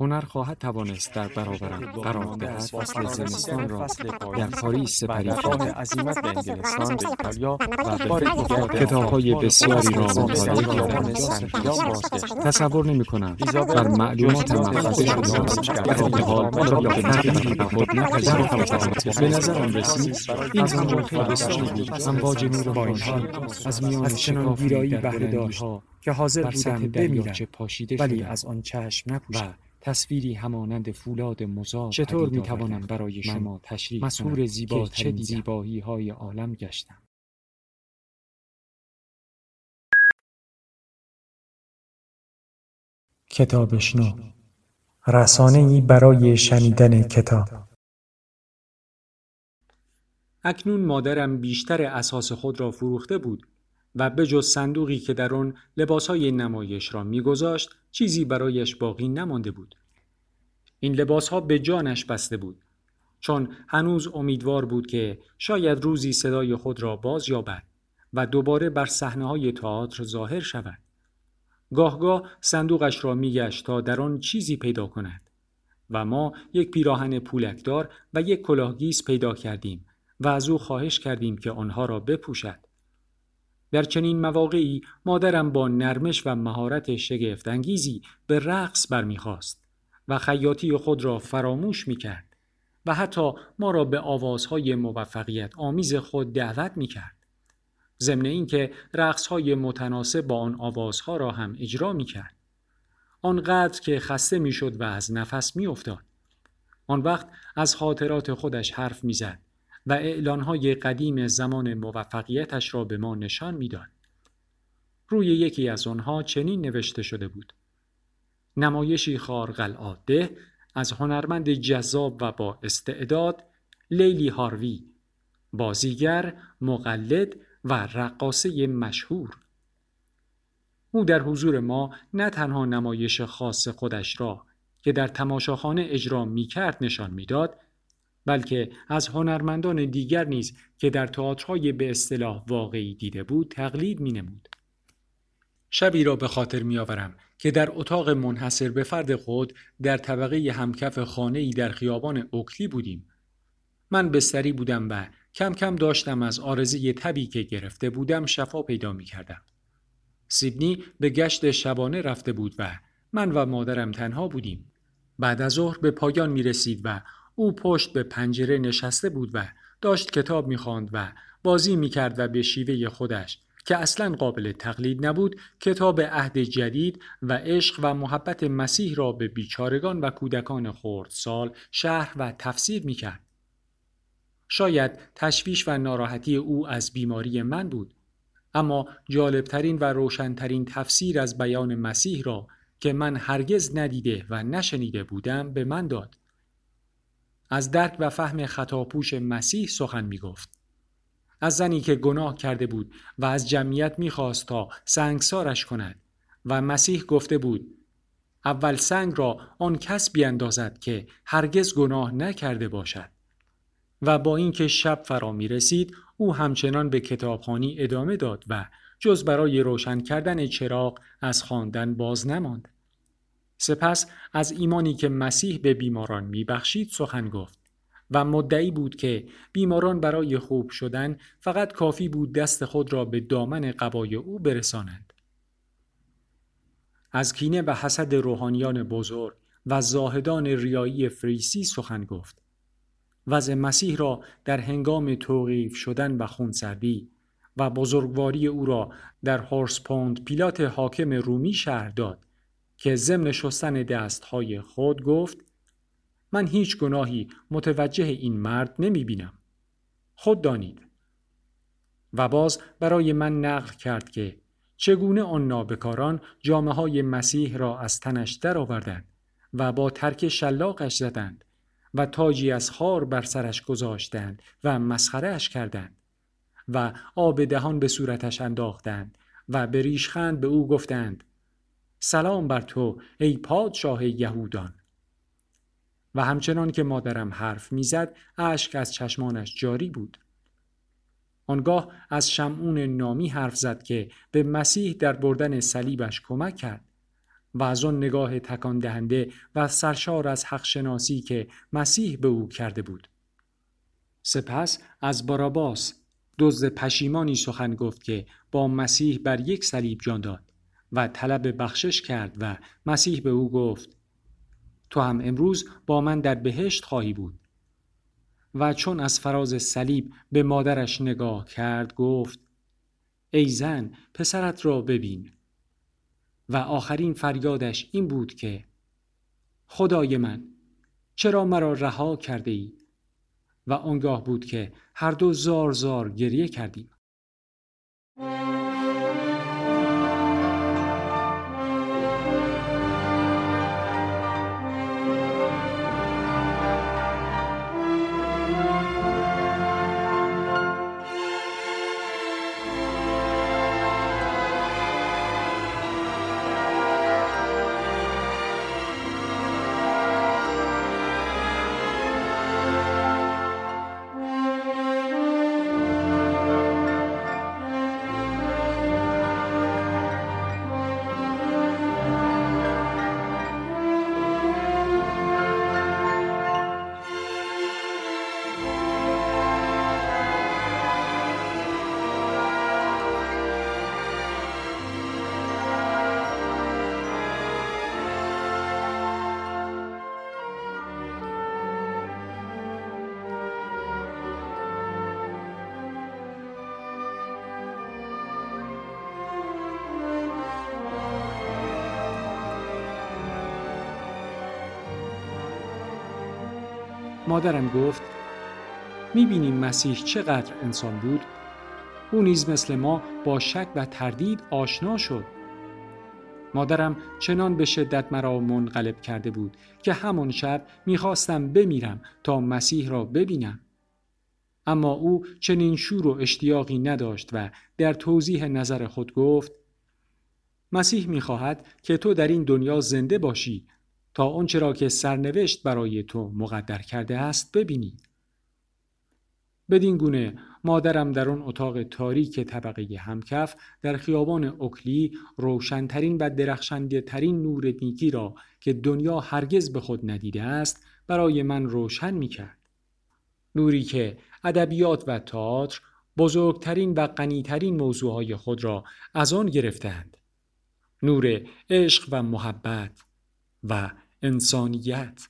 هنر خواهد توانست در برابرم قرار دهد فصل زمستان را در پاریس سپری کرد. عظیمت به انگلستان به ایتالیا و به بار دیگر کتابهای بسیاری را مطالعه کردم تصور نمی کنم بر معلومات محفظه شده در این حال را به تغییری خود نپذیرفتم به نظرم رسید. این زمان بسیاری بود امواج نور بانشی از میان چنان ویرایی بهره داشت که حاضر بودم بمیرم ولی از آن چشم و نپوشم تصویری همانند فولاد مزار چطور می توانم برای شما تشریح زیباترین که چه؟ زیبایی های عالم گشتم. کتابشنو. رسانهای برای شنیدن کتاب. اکنون مادرم بیشتر اساس خود را فروخته بود. و به جز صندوقی که در آن لباسهای نمایش را میگذاشت چیزی برایش باقی نمانده بود. این لباسها به جانش بسته بود چون هنوز امیدوار بود که شاید روزی صدای خود را باز یابد و دوباره بر صحنه های تئاتر ظاهر شود. گاهگاه صندوقش را میگشت تا در آن چیزی پیدا کند و ما یک پیراهن پولکدار و یک کلاهگیس پیدا کردیم و از او خواهش کردیم که آنها را بپوشد. در چنین مواقعی مادرم با نرمش و مهارت شگفتانگیزی به رقص برمیخواست و خیاطی خود را فراموش می‌کرد و حتی ما را به آوازهای موفقیت آمیز خود دعوت می‌کرد. ضمن اینکه رقصهای متناسب با آن آوازها را هم اجرا می‌کرد. آنقدر که خسته می‌شد و از نفس میافتاد. آن وقت از خاطرات خودش حرف می‌زد و اعلانهای قدیم زمان موفقیتش را به ما نشان می‌داد. روی یکی از آنها چنین نوشته شده بود. نمایشی خارق العاده از هنرمند جذاب و با استعداد لیلی هاروی بازیگر، مقلد و رقاصه مشهور او در حضور ما نه تنها نمایش خاص خودش را که در تماشاخانه اجرا می کرد نشان می‌داد بلکه از هنرمندان دیگر نیز که در تئاترهای به اصطلاح واقعی دیده بود تقلید می نمود. شبی را به خاطر می آورم که در اتاق منحصر به فرد خود در طبقه همکف خانه ای در خیابان اوکلی بودیم. من بستری بودم و کم کم داشتم از آرزه تبی که گرفته بودم شفا پیدا می کردم. سیدنی به گشت شبانه رفته بود و من و مادرم تنها بودیم. بعد از ظهر به پایان می رسید و او پشت به پنجره نشسته بود و داشت کتاب می خواند و بازی می کرد و به شیوه خودش که اصلا قابل تقلید نبود کتاب عهد جدید و عشق و محبت مسیح را به بیچارگان و کودکان خردسال شهر و تفسیر می کرد. شاید تشویش و ناراحتی او از بیماری من بود اما جالبترین و روشنترین تفسیر از بیان مسیح را که من هرگز ندیده و نشنیده بودم به من داد از درک و فهم خطاپوش مسیح سخن می گفت از زنی که گناه کرده بود و از جمعیت می‌خواست تا سنگسارش کند و مسیح گفته بود اول سنگ را آن کس بیاندازد که هرگز گناه نکرده باشد و با اینکه شب فرا می رسید او همچنان به کتابخانی ادامه داد و جز برای روشن کردن چراغ از خواندن باز نماند. سپس از ایمانی که مسیح به بیماران میبخشید سخن گفت و مدعی بود که بیماران برای خوب شدن فقط کافی بود دست خود را به دامن قبای او برسانند. از کینه و حسد روحانیان بزرگ و زاهدان ریایی فریسی سخن گفت. وضع مسیح را در هنگام توقیف شدن و خونسردی و بزرگواری او را در هورس پوند پیلات حاکم رومی شهر داد که ضمن شستن دستهای خود گفت من هیچ گناهی متوجه این مرد نمی بینم. خود دانید. و باز برای من نقل کرد که چگونه آن نابکاران جامعه های مسیح را از تنش درآوردند و با ترک شلاقش زدند و تاجی از خار بر سرش گذاشتند و مسخره اش کردند و آب دهان به صورتش انداختند و به ریشخند به او گفتند سلام بر تو ای پادشاه یهودان. و همچنان که مادرم حرف می‌زد اشک از چشمانش جاری بود. آنگاه از شمعون نامی حرف زد که به مسیح در بردن صلیبش کمک کرد و از آن نگاه تکان دهنده و سرشار از حق شناسی که مسیح به او کرده بود. سپس از باراباس دزد پشیمانی سخن گفت که با مسیح بر یک صلیب جان داد. و طلب بخشش کرد و مسیح به او گفت تو هم امروز با من در بهشت خواهی بود و چون از فراز صلیب به مادرش نگاه کرد گفت ای زن پسرت را ببین و آخرین فریادش این بود که خدای من چرا مرا رها کرده ای؟ و آنگاه بود که هر دو زار زار گریه کردیم. مادرم گفت می‌بینیم مسیح چقدر انسان بود؟ او نیز مثل ما با شک و تردید آشنا شد. مادرم چنان به شدت مرا منقلب کرده بود که همان شب می‌خواستم بمیرم تا مسیح را ببینم. اما او چنین شور و اشتیاقی نداشت و در توضیح نظر خود گفت مسیح می‌خواهد که تو در این دنیا زنده باشی تا آنچه را که سرنوشت برای تو مقدر کرده است ببینی بدین گونه مادرم در آن اتاق تاریک طبقه همکف در خیابان اوکلی روشنترین و درخشنده ترین نور نیکی را که دنیا هرگز به خود ندیده است برای من روشن می کرد. نوری که ادبیات و تئاتر بزرگترین و غنیترین موضوعهای خود را از آن گرفتند. نور عشق و محبت و انسانیت.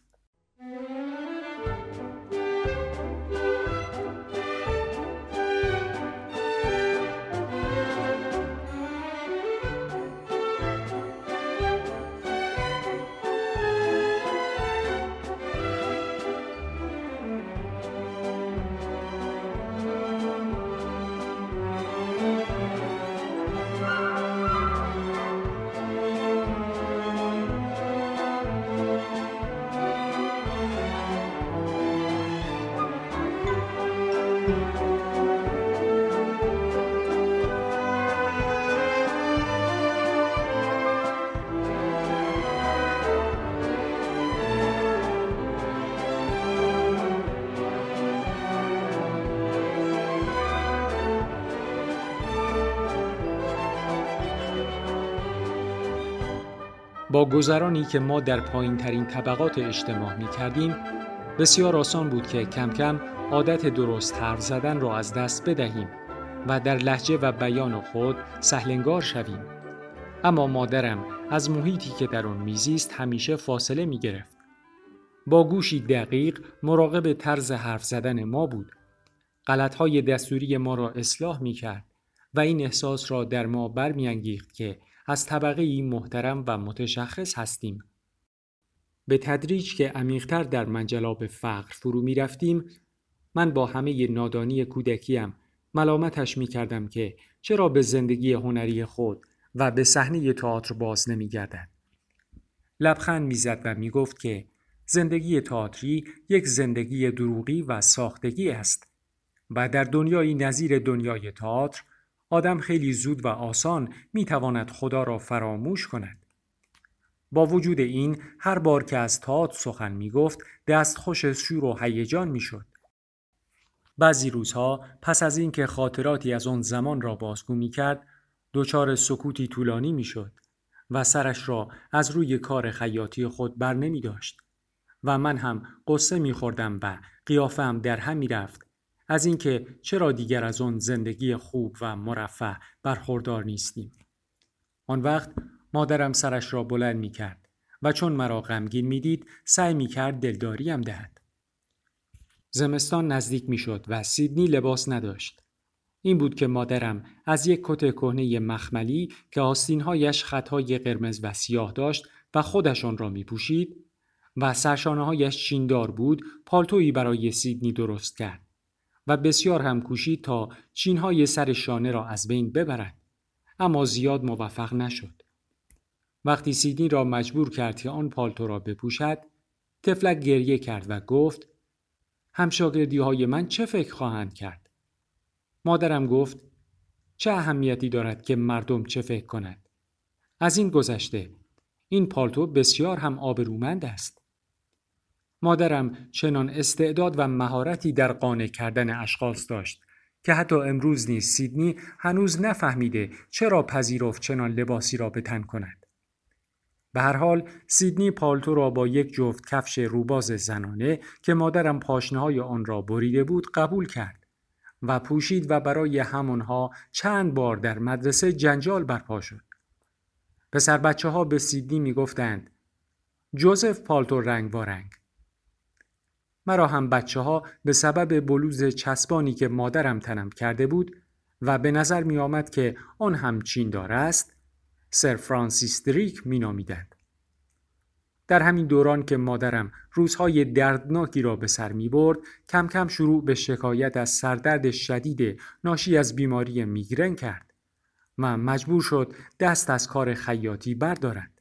با گذرانی که ما در پایین ترین طبقات اجتماع می کردیم بسیار آسان بود که کم کم عادت درست حرف زدن را از دست بدهیم و در لحجه و بیان خود سهلنگار شویم اما مادرم از محیطی که در آن میزیست همیشه فاصله می گرفت. با گوشی دقیق مراقب طرز حرف زدن ما بود. غلطهای دستوری ما را اصلاح می کرد و این احساس را در ما برمیانگیخت که از طبقه ای محترم و متشخص هستیم. به تدریج که عمیقتر در منجلاب فقر فرو می رفتیم، من با همه نادانی کودکیم ملامتش می کردم که چرا به زندگی هنری خود و به صحنه تئاتر باز نمی گردد. لبخند می‌زد و می گفت که زندگی تئاتری یک زندگی دروغی و ساختگی است و در دنیایی نظیر دنیای تئاتر آدم خیلی زود و آسان می تواند خدا را فراموش کند. با وجود این هر بار که از تئاتر سخن می گفت خوش شور و هیجان می شد. بعضی روزها پس از اینکه خاطراتی از آن زمان را بازگو می کرد دچار سکوتی طولانی می شد و سرش را از روی کار خیاطی خود بر نمی داشت و من هم قصه می خوردم و قیافم در هم می رفت از اینکه چرا دیگر از آن زندگی خوب و مرفه برخوردار نیستیم. آن وقت مادرم سرش را بلند می کرد و چون مرا غمگین می دید سعی می کرد دلداریم دهد. زمستان نزدیک می شد و سیدنی لباس نداشت. این بود که مادرم از یک کت کهنه مخملی که آستینهایش خطهای قرمز و سیاه داشت و خودشان را می پوشید و سرشانه هایش چیندار بود پالتویی برای سیدنی درست کرد و بسیار هم کوشید تا چینهای سر شانه را از بین ببرد اما زیاد موفق نشد وقتی سیدنی را مجبور کرد که آن پالتو را بپوشد تفلک گریه کرد و گفت همشاگردی های من چه فکر خواهند کرد؟ مادرم گفت چه اهمیتی دارد که مردم چه فکر کند از این گذشته این پالتو بسیار هم آبرومند است. مادرم چنان استعداد و مهارتی در قانع کردن اشخاص داشت که حتی امروز نیز سیدنی هنوز نفهمیده چرا پذیرفت چنان لباسی را به تن کند. به هر حال سیدنی پالتو را با یک جفت کفش روباز زنانه که مادرم پاشنه آن را بریده بود قبول کرد و پوشید و برای همانها چند بار در مدرسه جنجال برپا شد. پسر بچه ها به سیدنی می گفتند جوزف پالتو رنگ با رنگ مرا هم بچه ها به سبب بلوز چسبانی که مادرم تنم کرده بود و به نظر می آمد که آن هم چین دار است سر فرانسیس دریک می نامیدند. در همین دوران که مادرم روزهای دردناکی را به سر می برد کم کم شروع به شکایت از سردرد شدید ناشی از بیماری میگرن کرد و مجبور شد دست از کار خیاطی بردارد.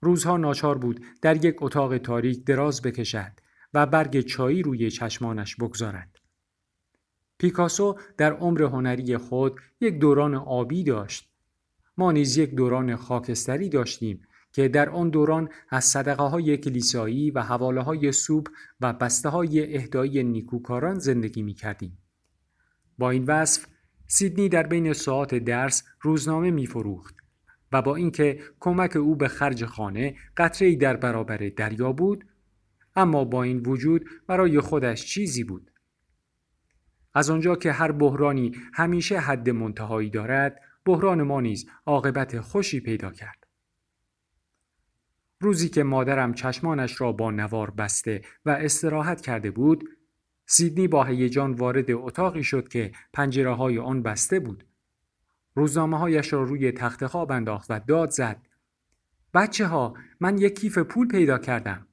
روزها ناچار بود در یک اتاق تاریک دراز بکشد و برگ چایی روی چشمانش بگذارد. پیکاسو در عمر هنری خود یک دوران آبی داشت. ما نیز یک دوران خاکستری داشتیم که در آن دوران از صدقه های کلیسایی و حواله های سوب و بسته های اهدایی نیکوکاران زندگی می کردیم. با این وصف سیدنی در بین ساعات درس روزنامه می فروخت و با اینکه کمک او به خرج خانه قطره در برابر دریا بود اما با این وجود برای خودش چیزی بود. از آنجا که هر بحرانی همیشه حد منتهایی دارد، بحران ما نیز عاقبت خوشی پیدا کرد. روزی که مادرم چشمانش را با نوار بسته و استراحت کرده بود، سیدنی با هیجان وارد اتاقی شد که پنجره های آن بسته بود. روزنامه هایش را روی تخت خواب انداخت و داد زد. بچه ها من یک کیف پول پیدا کردم.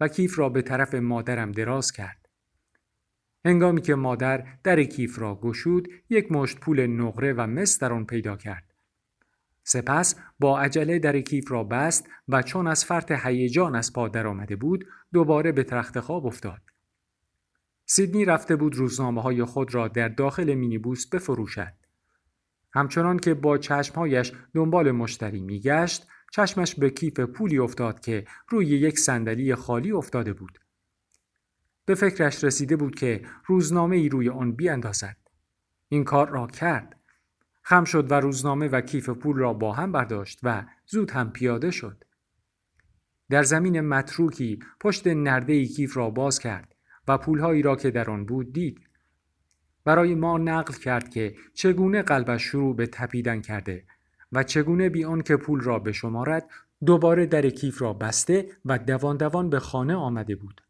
و کیف را به طرف مادرم دراز کرد. هنگامی که مادر در کیف را گشود یک مشت پول نقره و مس در آن پیدا کرد. سپس با عجله در کیف را بست و چون از فرط هیجان از پا آمده بود دوباره به تخت خواب افتاد. سیدنی رفته بود روزنامه های خود را در داخل مینیبوس بفروشد. همچنان که با چشمهایش دنبال مشتری میگشت چشمش به کیف پولی افتاد که روی یک صندلی خالی افتاده بود. به فکرش رسیده بود که روزنامه ای روی آن بیاندازد. این کار را کرد. خم شد و روزنامه و کیف پول را با هم برداشت و زود هم پیاده شد. در زمین متروکی پشت نرده کیف را باز کرد و پولهایی را که در آن بود دید. برای ما نقل کرد که چگونه قلبش شروع به تپیدن کرده و چگونه بی که پول را بشمارد دوباره در کیف را بسته و دوان دوان به خانه آمده بود.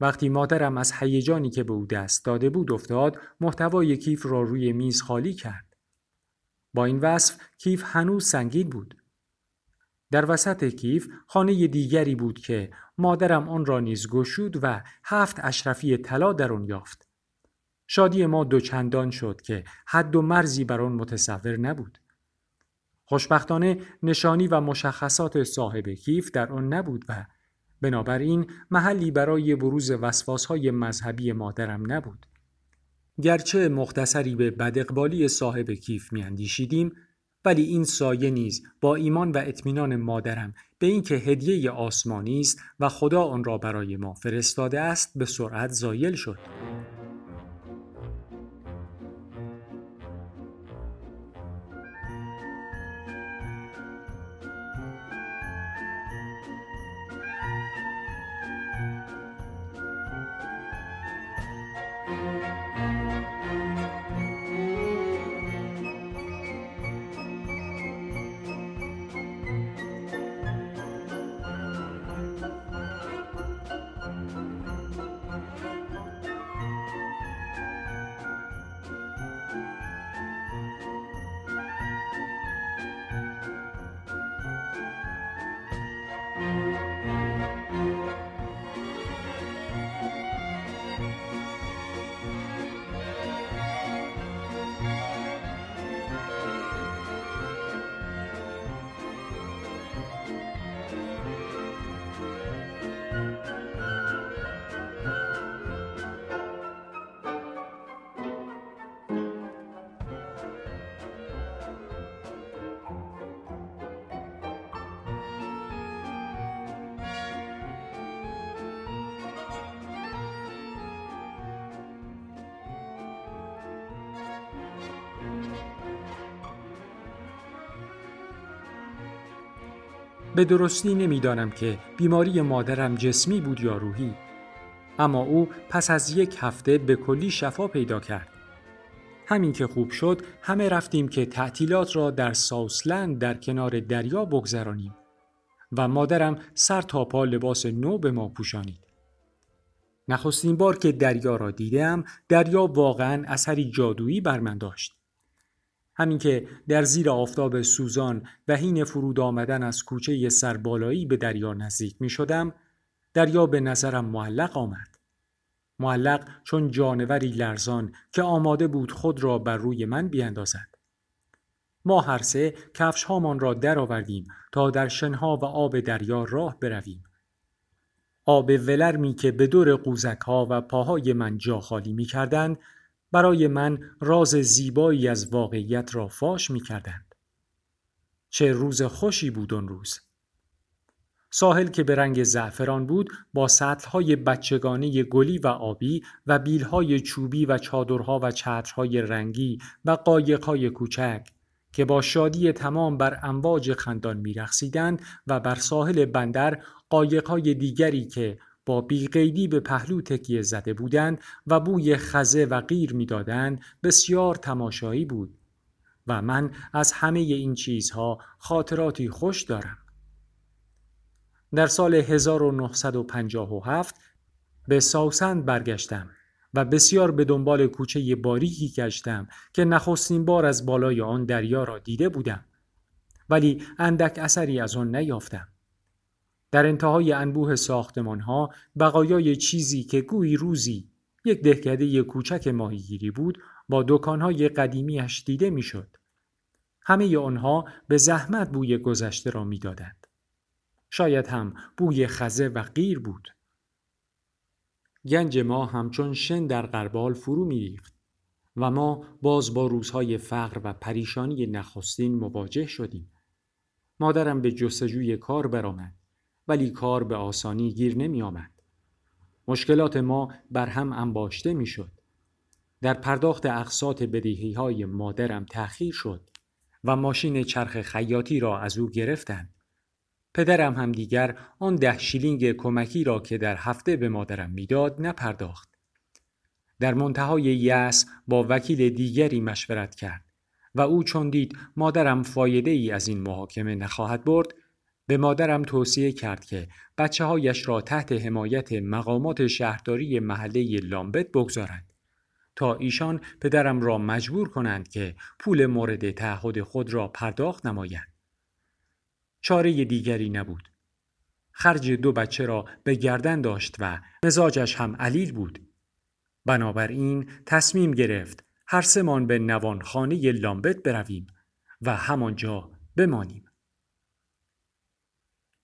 وقتی مادرم از هیجانی که به او دست داده بود افتاد محتوای کیف را روی میز خالی کرد. با این وصف کیف هنوز سنگین بود. در وسط کیف خانه دیگری بود که مادرم آن را نیز گشود و هفت اشرفی طلا در آن یافت. شادی ما دوچندان شد که حد و مرزی بر آن متصور نبود. خوشبختانه نشانی و مشخصات صاحب کیف در آن نبود و بنابراین محلی برای بروز وسواسهای مذهبی مادرم نبود. گرچه مختصری به بدقبالی صاحب کیف میاندیشیدیم ولی این سایه نیز با ایمان و اطمینان مادرم به اینکه هدیه آسمانی است و خدا آن را برای ما فرستاده است به سرعت زایل شد. به درستی نمی‌دانم که بیماری مادرم جسمی بود یا روحی. اما او پس از یک هفته به کلی شفا پیدا کرد. همین که خوب شد همه رفتیم که تعطیلات را در ساوسلند در کنار دریا بگذرانیم و مادرم سر تا پا لباس نو به ما پوشانید. نخستین بار که دریا را دیدم دریا واقعا اثری جادویی بر من داشت. همین که در زیر آفتاب سوزان و حین فرود آمدن از کوچه سربالایی به دریا نزدیک می شدم دریا به نظرم معلق آمد. معلق چون جانوری لرزان که آماده بود خود را بر روی من بیاندازد. ما هر سه کفش هامان را درآوردیم تا در شنها و آب دریا راه برویم. آب ولرمی که به دور قوزک ها و پاهای من جا خالی می کردند برای من راز زیبایی از واقعیت را فاش می کردند. چه روز خوشی بود اون روز. ساحل که به رنگ زعفران بود با سطلهای بچگانه گلی و آبی و بیلهای چوبی و چادرها و چترهای رنگی و قایقهای کوچک که با شادی تمام بر امواج خندان میرقصیدند و بر ساحل بندر قایقهای دیگری که با بیقیدی به پهلو تکیه زده بودند و بوی خزه و غیر می‌دادند بسیار تماشایی بود و من از همه این چیزها خاطراتی خوش دارم. در سال 1957 به ساوسند برگشتم و بسیار به دنبال کوچه باریکی گشتم که نخستین بار از بالای آن دریا را دیده بودم ولی اندک اثری از آن نیافتم. در انتهای انبوه ساختمان ها بقایای چیزی که گویی روزی یک دهکده کوچک ماهیگیری بود با دکانهای قدیمیش دیده می‌شد. همه آنها به زحمت بوی گذشته را می‌دادند. شاید هم بوی خزه و غیر بود. گنج ما همچون شن در قربال فرو میریخت و ما باز با روزهای فقر و پریشانی نخستین مواجه شدیم. مادرم به جستجوی کار برآمد. ولی کار به آسانی گیر نمی آمد. مشکلات ما بر هم انباشته می شد. در پرداخت اقساط بدهی های مادرم تأخیر شد و ماشین چرخ خیاطی را از او گرفتند. پدرم هم دیگر آن ده شیلینگ کمکی را که در هفته به مادرم می‌داد نپرداخت. در منتهای یأس با وکیل دیگری مشورت کرد و او چون دید مادرم فایده ای از این محاکمه نخواهد برد به مادرم توصیه کرد که بچه هایش را تحت حمایت مقامات شهرداری محله لامبت بگذارند تا ایشان پدرم را مجبور کنند که پول مورد تعهد خود را پرداخت نمایند. چاره دیگری نبود. خرج دو بچه را به گردن داشت و مزاجش هم علیل بود. بنابراین تصمیم گرفت هر سمان به نوانخانه لامبت برویم و همانجا بمانیم.